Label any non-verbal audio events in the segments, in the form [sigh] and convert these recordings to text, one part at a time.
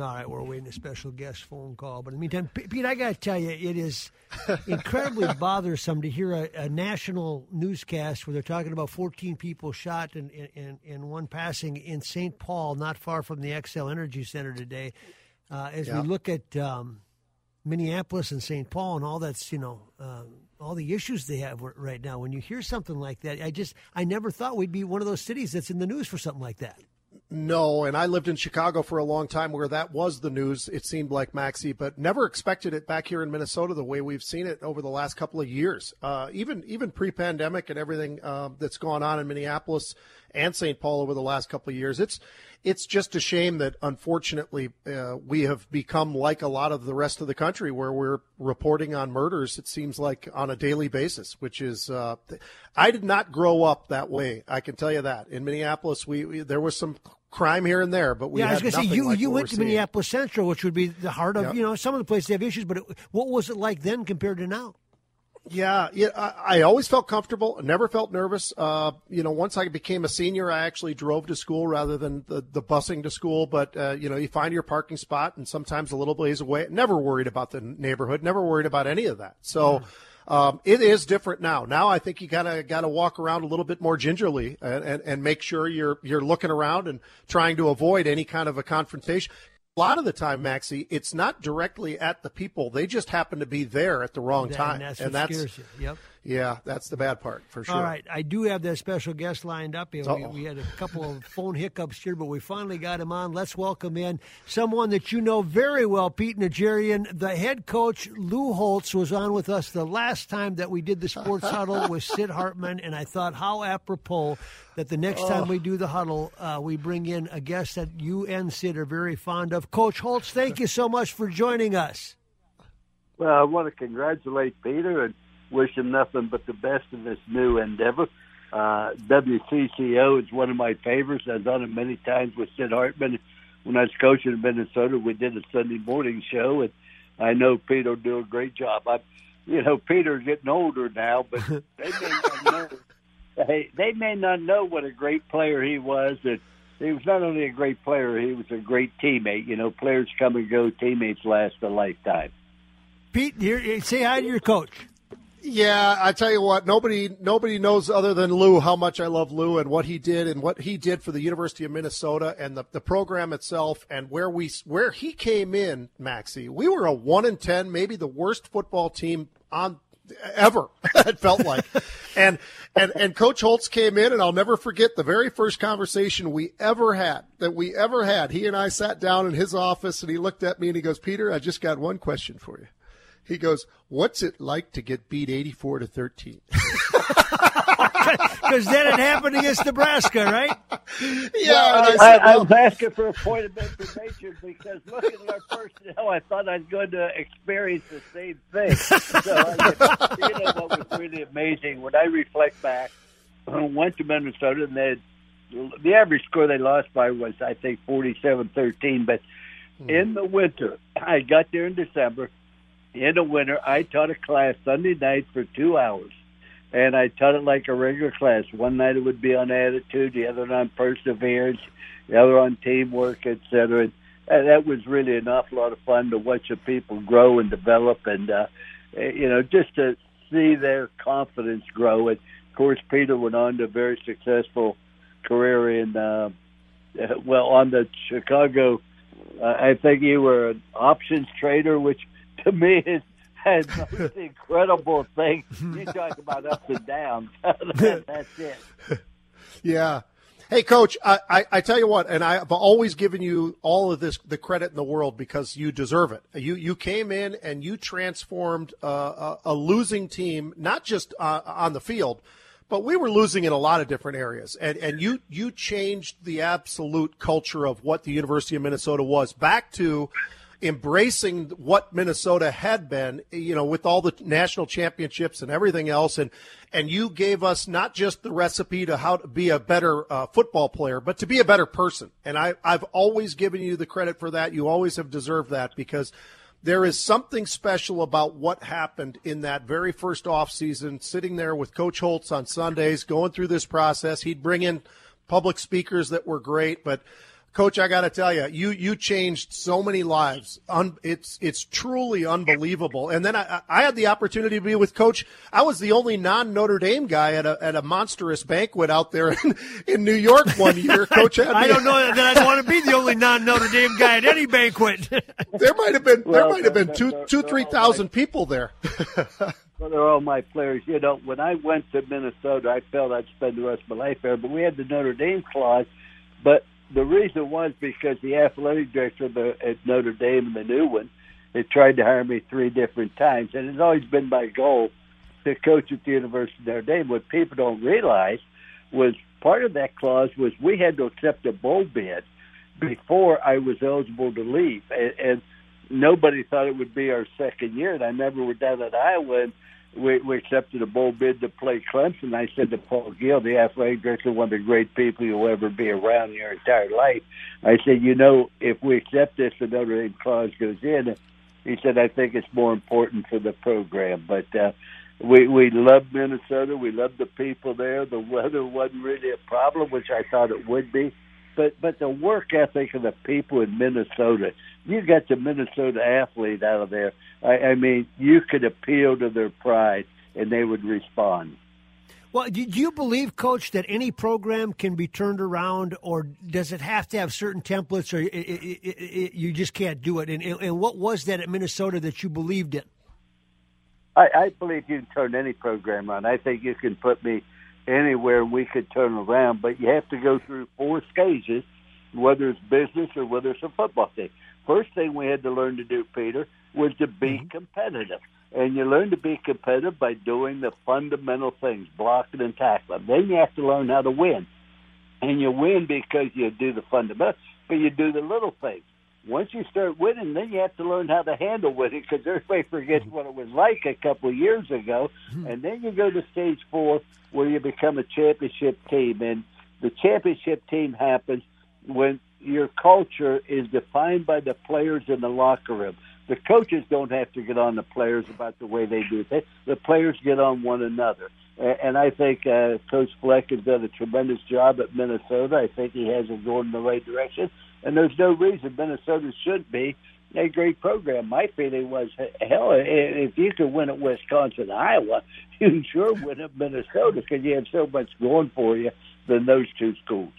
All right, we're waiting a special guest phone call. But in the meantime, Pete, I got to tell you, it is incredibly [laughs] bothersome to hear a, a, national newscast where they're talking about 14 people shot and in, in, in, one passing in St. Paul, not far from the Xcel Energy Center today. Uh, as yeah. we look at um, Minneapolis and St. Paul and all that's, you know, uh, all the issues they have right now, when you hear something like that, I just, I never thought we'd be one of those cities that's in the news for something like that. No, and I lived in Chicago for a long time where that was the news, it seemed like, Maxie, but never expected it back here in Minnesota the way we've seen it over the last couple of years. Uh, even even pre pandemic and everything uh, that's gone on in Minneapolis and St. Paul over the last couple of years. It's it's just a shame that unfortunately uh, we have become like a lot of the rest of the country where we're reporting on murders it seems like on a daily basis which is uh, i did not grow up that way i can tell you that in minneapolis we, we there was some crime here and there but we yeah i was going to say you, like you went to seeing. minneapolis central which would be the heart of yep. you know some of the places have issues but it, what was it like then compared to now yeah, yeah. I, I, always felt comfortable. Never felt nervous. Uh, you know, once I became a senior, I actually drove to school rather than the, the busing to school. But uh, you know, you find your parking spot, and sometimes a little ways away. Never worried about the neighborhood. Never worried about any of that. So. Um, it is different now. Now I think you kind of got to walk around a little bit more gingerly and, and, and make sure you're you're looking around and trying to avoid any kind of a confrontation a lot of the time, Maxie, it's not directly at the people. They just happen to be there at the wrong time. And that's, and that's Yep. Yeah, that's the bad part for sure. All right, I do have that special guest lined up. We, we, had a couple of phone hiccups here, but we finally got him on. Let's welcome in someone that you know very well, Pete Najarian. The head coach Lou Holtz was on with us the last time that we did the sports huddle with [laughs] Sid Hartman, and I thought how apropos that the next time we do the huddle, uh, we bring in a guest that you and Sid are very fond of. Coach Holtz, thank you so much for joining us. Well, I want to congratulate Peter and wish him nothing but the best in this new endeavor. Uh, WCCO is one of my favorites. I've done it many times with Sid Hartman. When I was coaching in Minnesota, we did a Sunday morning show, and I know Peter will do a great job. I, you know, Peter's getting older now, but [laughs] they may not know. They, they may not know what a great player he was. That he was not only a great player, he was a great teammate. You know, players come and go, teammates last a lifetime. Pete, here, say hi to your coach. Yeah, I tell you what, nobody nobody knows other than Lou how much I love Lou and what he did and what he did for the University of Minnesota and the, the program itself and where we where he came in, Maxie. We were a one in ten, maybe the worst football team on ever. [laughs] it felt like, and and and Coach Holtz came in, and I'll never forget the very first conversation we ever had that we ever had. He and I sat down in his office, and he looked at me and he goes, "Peter, I just got one question for you." He goes, "What's it like to get beat eighty-four to 13? [laughs] Because then it happened against Nebraska, right? Yeah, well, I, I, I, was asking for a point of information because looking at our personnel, I thought I was going to experience the same thing. So, I, you know what was really amazing when I reflect back, I went to Minnesota and they the average score they lost by was I think forty-seven thirteen, but hmm. in the winter, I got there in December in the winter, I taught a class Sunday night for two hours, and I taught it like a regular class. One night it would be on attitude, the other on perseverance, the other on teamwork, etc. And that was really an awful lot of fun to watch the people grow and develop, and uh, you know, just to see their confidence grow. And of course, Peter went on to a very successful career in, uh, well, on the Chicago. Uh, I think you were an options trader, which to me is most incredible thing. You talk about ups and downs. [laughs] that's it. Yeah. Hey, Coach, I, I, I, tell you what, and I've always given you all of this the credit in the world because you deserve it. You you came in and you transformed uh, a, a, losing team, not just uh, on the field, but we were losing in a lot of different areas. And and you you changed the absolute culture of what the University of Minnesota was back to embracing what Minnesota had been, you know, with all the national championships and everything else. And, and you gave us not just the recipe to how to be a better uh, football player, but to be a better person. And I, I've always given you the credit for that. You always have deserved that because there is something special about what happened in that very first off season, sitting there with Coach Holtz on Sundays, going through this process. He'd bring in public speakers that were great, but Coach, I got to tell you, you you changed so many lives. Un, it's it's truly unbelievable. And then I, I had the opportunity to be with Coach. I was the only non Notre Dame guy at a at a monstrous banquet out there in, in New York one year. [laughs] Coach, had I don't know that I'd want to be the only non Notre Dame guy at any banquet. [laughs] there might have been there might have been two two three thousand people there. [laughs] well, they're all my players. You know, when I went to Minnesota, I felt I'd spend the rest of my life there. But we had the Notre Dame clause, but the reason was because the athletic director the, at Notre Dame, and the new one, had tried to hire me three different times, and it's always been my goal to coach at the University of Notre Dame. What people don't realize was part of that clause was we had to accept a bowl bid before I was eligible to leave, and, and nobody thought it would be our second year. And I remember we're down at Iowa. And we, we accepted a bowl bid to play Clemson. I said to Paul Giel, the athletic director, one of the great people you'll ever be around in your entire life. I said, you know, if we accept this, the Notre Dame clause goes in. He said, I think it's more important for the program. But uh, we we love Minnesota. We love the people there. The weather wasn't really a problem, which I thought it would be. But but the work ethic of the people in Minnesota, you got the Minnesota athlete out of there I, I mean, you could appeal to their pride and they would respond. Well, do you believe, Coach, that any program can be turned around, or does it have to have certain templates, or it, it, it, you just can't do it? And, and, what was that at Minnesota that you believed in? I, I believe you can turn any program around. I think you can put me anywhere we could turn around, but you have to go through four stages, whether it's business or whether it's a football team. First thing we had to learn to do, Peter, was to be mm-hmm. competitive. And you learn to be competitive by doing the fundamental things, blocking and tackling. Then you have to learn how to win. And you win because you do the fundamentals, but you do the little things. Once you start winning, then you have to learn how to handle winning because everybody forgets what it was like a couple of years ago. Mm-hmm. And then you go to stage four where you become a championship team. And the championship team happens when your culture is defined by the players in the locker room the coaches don't have to get on the players about the way they do things. The players get on one another. And I think uh, Coach Fleck has done a tremendous job at Minnesota. I think he has it going in the right direction. And there's no reason Minnesota should be a great program. My feeling was, hell, if you could win at Wisconsin, Iowa, [laughs] you sure win at Minnesota because you have so much going for you than those two schools.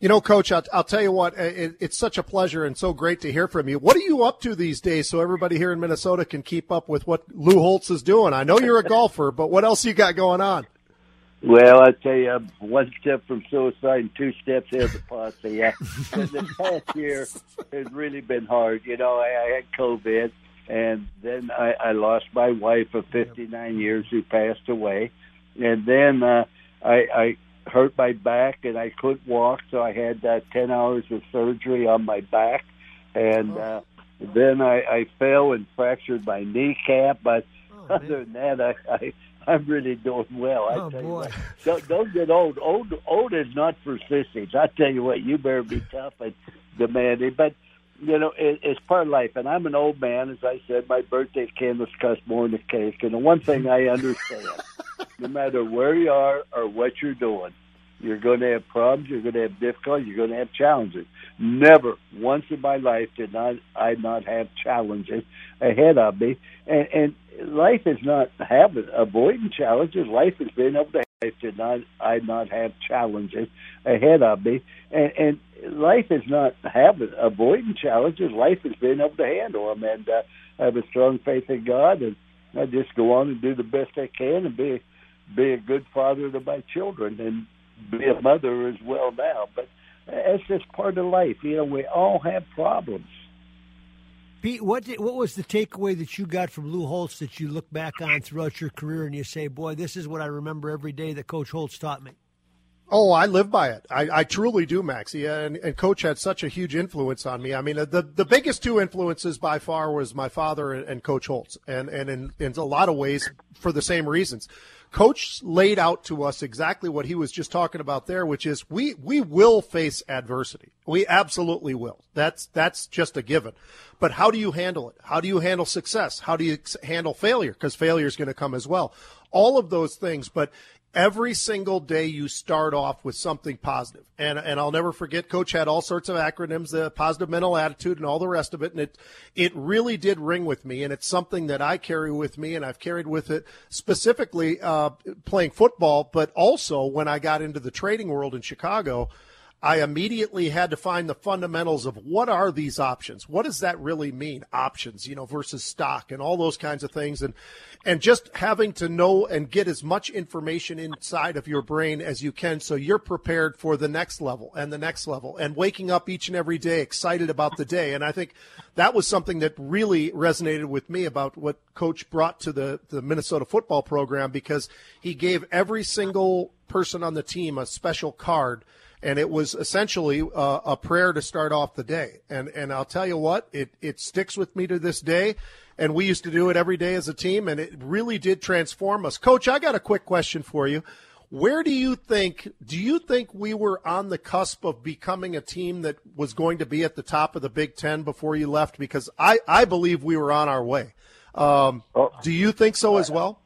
You know, Coach, I'll, I'll tell you what, it, it's such a pleasure and so great to hear from you. What are you up to these days so everybody here in Minnesota can keep up with what Lou Holtz is doing? I know you're a golfer, but what else you got going on? Well, I tell you, I'm one step from suicide and two steps ahead of posse. Yeah, this past year has really been hard. You know, I, I had COVID, and then I, I lost my wife of 59 years who passed away, and then uh, I, I hurt my back and I couldn't walk, so I had uh, ten hours of surgery on my back, and uh, then I, I fell and fractured my kneecap. But oh, [laughs] other than that, I, I [laughs] I'm really doing well. I oh, tell boy. you what, don't, don't get old. Old old is not for sissies. I tell you what, you better be tough and demanding. But you know, it, it's part of life. And I'm an old man, as I said. My birthday candles cost more than a cake. And the one thing I understand, [laughs] no matter where you are or what you're doing, you're going to have problems. You're going to have difficulties. You're going to have challenges. Never once in my life did not I not have challenges ahead of me. And, and life is not having avoiding challenges. Life is being able to. Life did not I not have challenges ahead of me. And, and life is not having avoiding challenges. Life is being able to handle them. And uh, I have a strong faith in God, and I just go on and do the best I can and be be a good father to my children. And be a mother as well now. But it's just part of life. You know, we all have problems. Pete, what did, what was the takeaway that you got from Lou Holtz that you look back on throughout your career and you say, "Boy, this is what I remember every day that Coach Holtz taught me." Oh, I live by it. I, I truly do, Maxie. And, and Coach had such a huge influence on me. I mean, the the biggest two influences by far was my father and, and Coach Holtz, and and in, in a lot of ways for the same reasons. Coach laid out to us exactly what he was just talking about there, which is we we will face adversity. We absolutely will. That's that's just a given. But how do you handle it? How do you handle success? How do you handle failure? Because failure is going to come as well. All of those things, but every single day you start off with something positive. And and I'll never forget coach had all sorts of acronyms, the positive mental attitude and all the rest of it and it it really did ring with me and it's something that I carry with me and I've carried with it specifically uh, playing football, but also when I got into the trading world in Chicago. I immediately had to find the fundamentals of what are these options? What does that really mean? Options, you know, versus stock and all those kinds of things. And, and just having to know and get as much information inside of your brain as you can so you're prepared for the next level and the next level and waking up each and every day excited about the day. And I think that was something that really resonated with me about what coach brought to the, the Minnesota football program because he gave every single person on the team a special card and it was essentially uh, a prayer to start off the day. And and I'll tell you what, it it sticks with me to this day. And we used to do it every day as a team, and it really did transform us. Coach, I got a quick question for you. Where do you think? Do you think we were on the cusp of becoming a team that was going to be at the top of the Big Ten before you left? Because I I believe we were on our way. Um, oh, do you think so as well?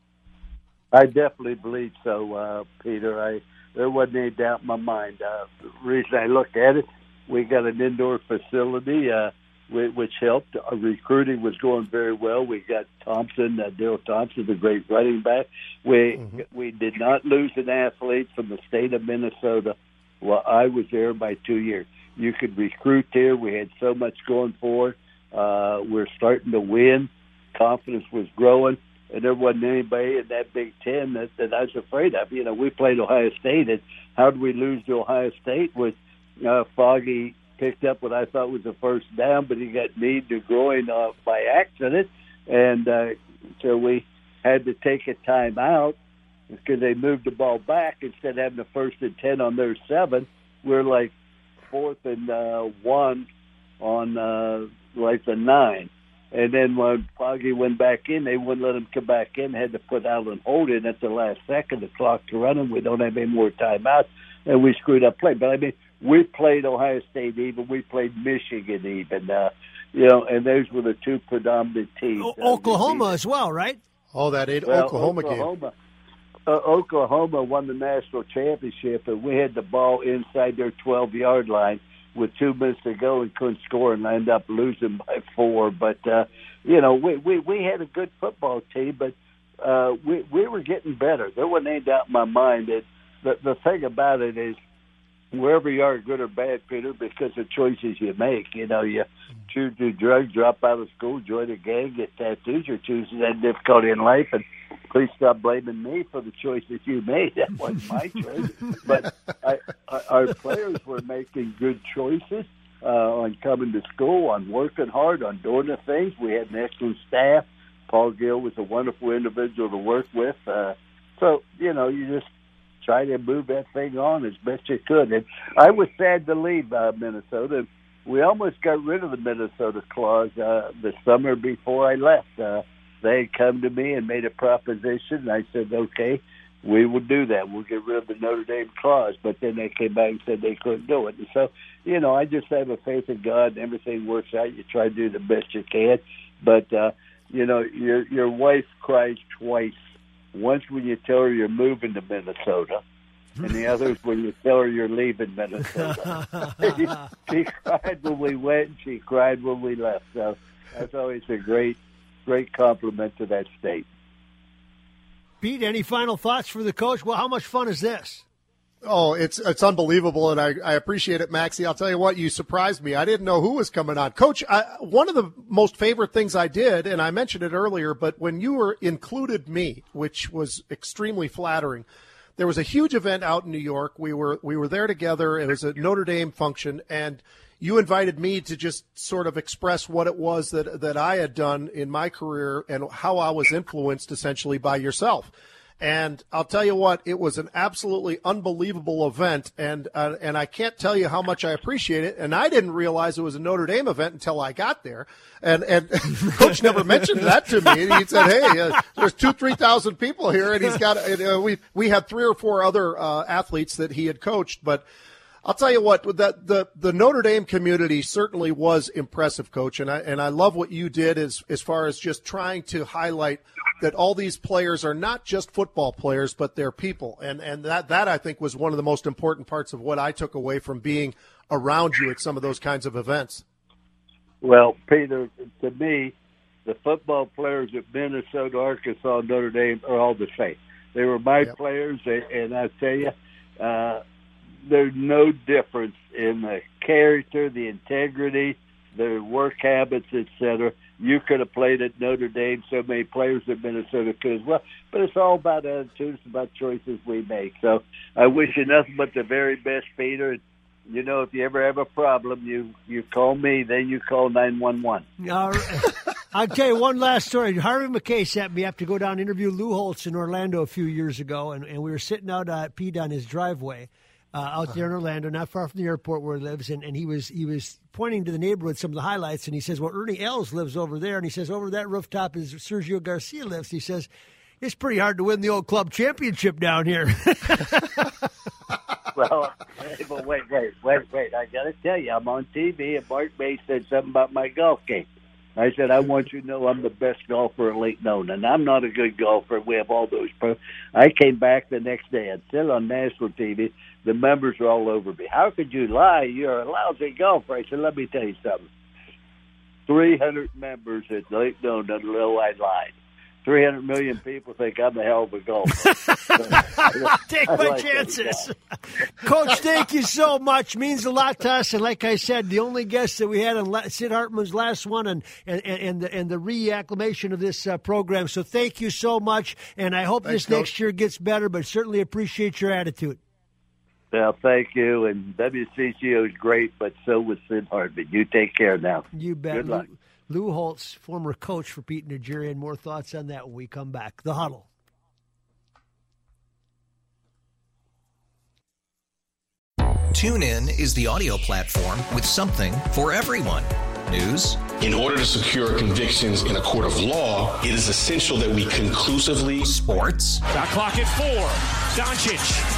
I definitely believe so, uh, Peter. I there wasn't any doubt in my mind. Uh, the reason I looked at it, we got an indoor facility, uh, which helped. Our recruiting was going very well. We got Thompson, uh, Darrell Thompson, the great running back. We mm-hmm. we did not lose an athlete from the state of Minnesota. Well, I was there by two years. You could recruit there. We had so much going for it. Uh, we're starting to win. Confidence was growing and there wasn't anybody in that Big Ten that, that I was afraid of. You know, we played Ohio State, and how did we lose to Ohio State? Was uh, Foggie picked up what I thought was a first down, but he got kneed to groin uh, by accident, and uh, so we had to take a timeout because they moved the ball back instead of having a first and ten on their seven. We're like fourth and uh, one on uh, like the nine and then when Foggie went back in, they wouldn't let him come back in. Had to put Alan Holt in at the last second. The clock to run running. We don't have any more timeouts, and we screwed up play. But I mean, we played Ohio State even. We played Michigan even. Uh, you know, and those were the two predominant teams. O- Oklahoma as well, right? Oh, that eight well, Oklahoma, Oklahoma game. Uh, Oklahoma won the national championship, and we had the ball inside their 12 yard line with two minutes to go and couldn't score and I end up losing by four. But uh, you know, we we we had a good football team, but uh, we we were getting better. There wasn't any doubt in my mind that the the thing about it is wherever you are, good or bad, Peter, because of choices you make. You know, you choose to do drugs, drop out of school, join a gang, get tattoos, you're choosing that difficulty in life. And please stop blaming me for the choices you made. That wasn't my [laughs] choice. but I, I, our players were making good choices uh, on coming to school, on working hard, on doing the things. We had an excellent staff. Paul Giel was a wonderful individual to work with. Uh, so, you know, you just try to move that thing on as best you could. And I was sad to leave uh, Minnesota. We almost got rid of the Minnesota clause uh, the summer before I left. Uh, they had come to me and made a proposition. And I said, okay, we will do that. We'll get rid of the Notre Dame clause. But then they came back and said they couldn't do it. And so, you know, I just have a faith in God and everything works out. You try to do the best you can. But, uh, you know, your your wife cries twice once when you tell her you're moving to Minnesota, and the other is [laughs] when you tell her you're leaving Minnesota. she, [laughs] she cried when we went, and she cried when we left. So that's always a great, great compliment to that state. Pete, any final thoughts for the coach? Well, how much fun is this? Oh, it's it's unbelievable, and I, I appreciate it, Maxie. I'll tell you what, you surprised me. I didn't know who was coming on, Coach. I, one of the most favorite things I did, and I mentioned it earlier, but when you were included me, which was extremely flattering. There was a huge event out in New York. We were we were there together. It was a Notre Dame function, and you invited me to just sort of express what it was that that I had done in my career and how I was influenced essentially by yourself. And I'll tell you what, it was an absolutely unbelievable event, and uh, and I can't tell you how much I appreciate it. And I didn't realize it was a Notre Dame event until I got there, and and [laughs] Coach never mentioned that to me. He said, "Hey, uh, there's two, three thousand people here," and he's got. Uh, we we had three or four other uh, athletes that he had coached, but I'll tell you what, that the the Notre Dame community certainly was impressive, coach, and I and I love what you did as as far as just trying to highlight that all these players are not just football players, but they're people, and and that that I think was one of the most important parts of what I took away from being around you at some of those kinds of events. Well, Peter, to me, the football players at Minnesota, Arkansas, Notre Dame are all the same. They were my yep. players, and I tell you. Uh, there's no difference in the character, the integrity, the work habits, etc. You could have played at Notre Dame. So many players at Minnesota could as well. But it's all about attitude. It's about choices we make. So I wish you nothing but the very best, Peter. You know, if you ever have a problem, you you call me. Then you call nine one one. All right. I'll tell you one last story. Harvey Mackay sent me up to go down and interview Lou Holtz in Orlando a few years ago, and, and we were sitting out at Pete on his driveway uh, out there in Orlando, not far from the airport where he lives, and, and he was he was pointing to the neighborhood, some of the highlights, and he says, "Well, Ernie Els lives over there," and he says, "Over that rooftop is Sergio Garcia lives." He says, "It's pretty hard to win the old club championship down here." [laughs] well, well, wait, wait, wait, wait! I got to tell you, I'm on TV, and Mark May said something about my golf game. I said, I want you to know I'm the best golfer in Lake Nona, and I'm not a good golfer. We have all those pro. I came back the next day and still on national TV. The members are all over me. How could you lie? You're a lousy golfer. I said, let me tell you something. 300 members at Lake Nona know I lied. 300 million people think I'm a hell of a golfer. [laughs] [laughs] Take my like chances. Coach, thank you so much. Means a lot to us. And like I said, the only guest that we had on Sid Hartman's last one and, and, and, the, and the reacclimation of this uh, program. So thank you so much. And I hope Thanks, this Coach. next year gets better, but certainly appreciate your attitude. Well, thank you. And WCCO is great, but so was Sid Hartman. You take care now. You bet. Good luck. Lou Holtz, former coach for Pete Najarian. More thoughts on that when we come back. The Huddle. TuneIn is the audio platform with something for everyone. News. In order to secure convictions in a court of law, it is essential that we conclusively. Sports. The clock at four. Doncic.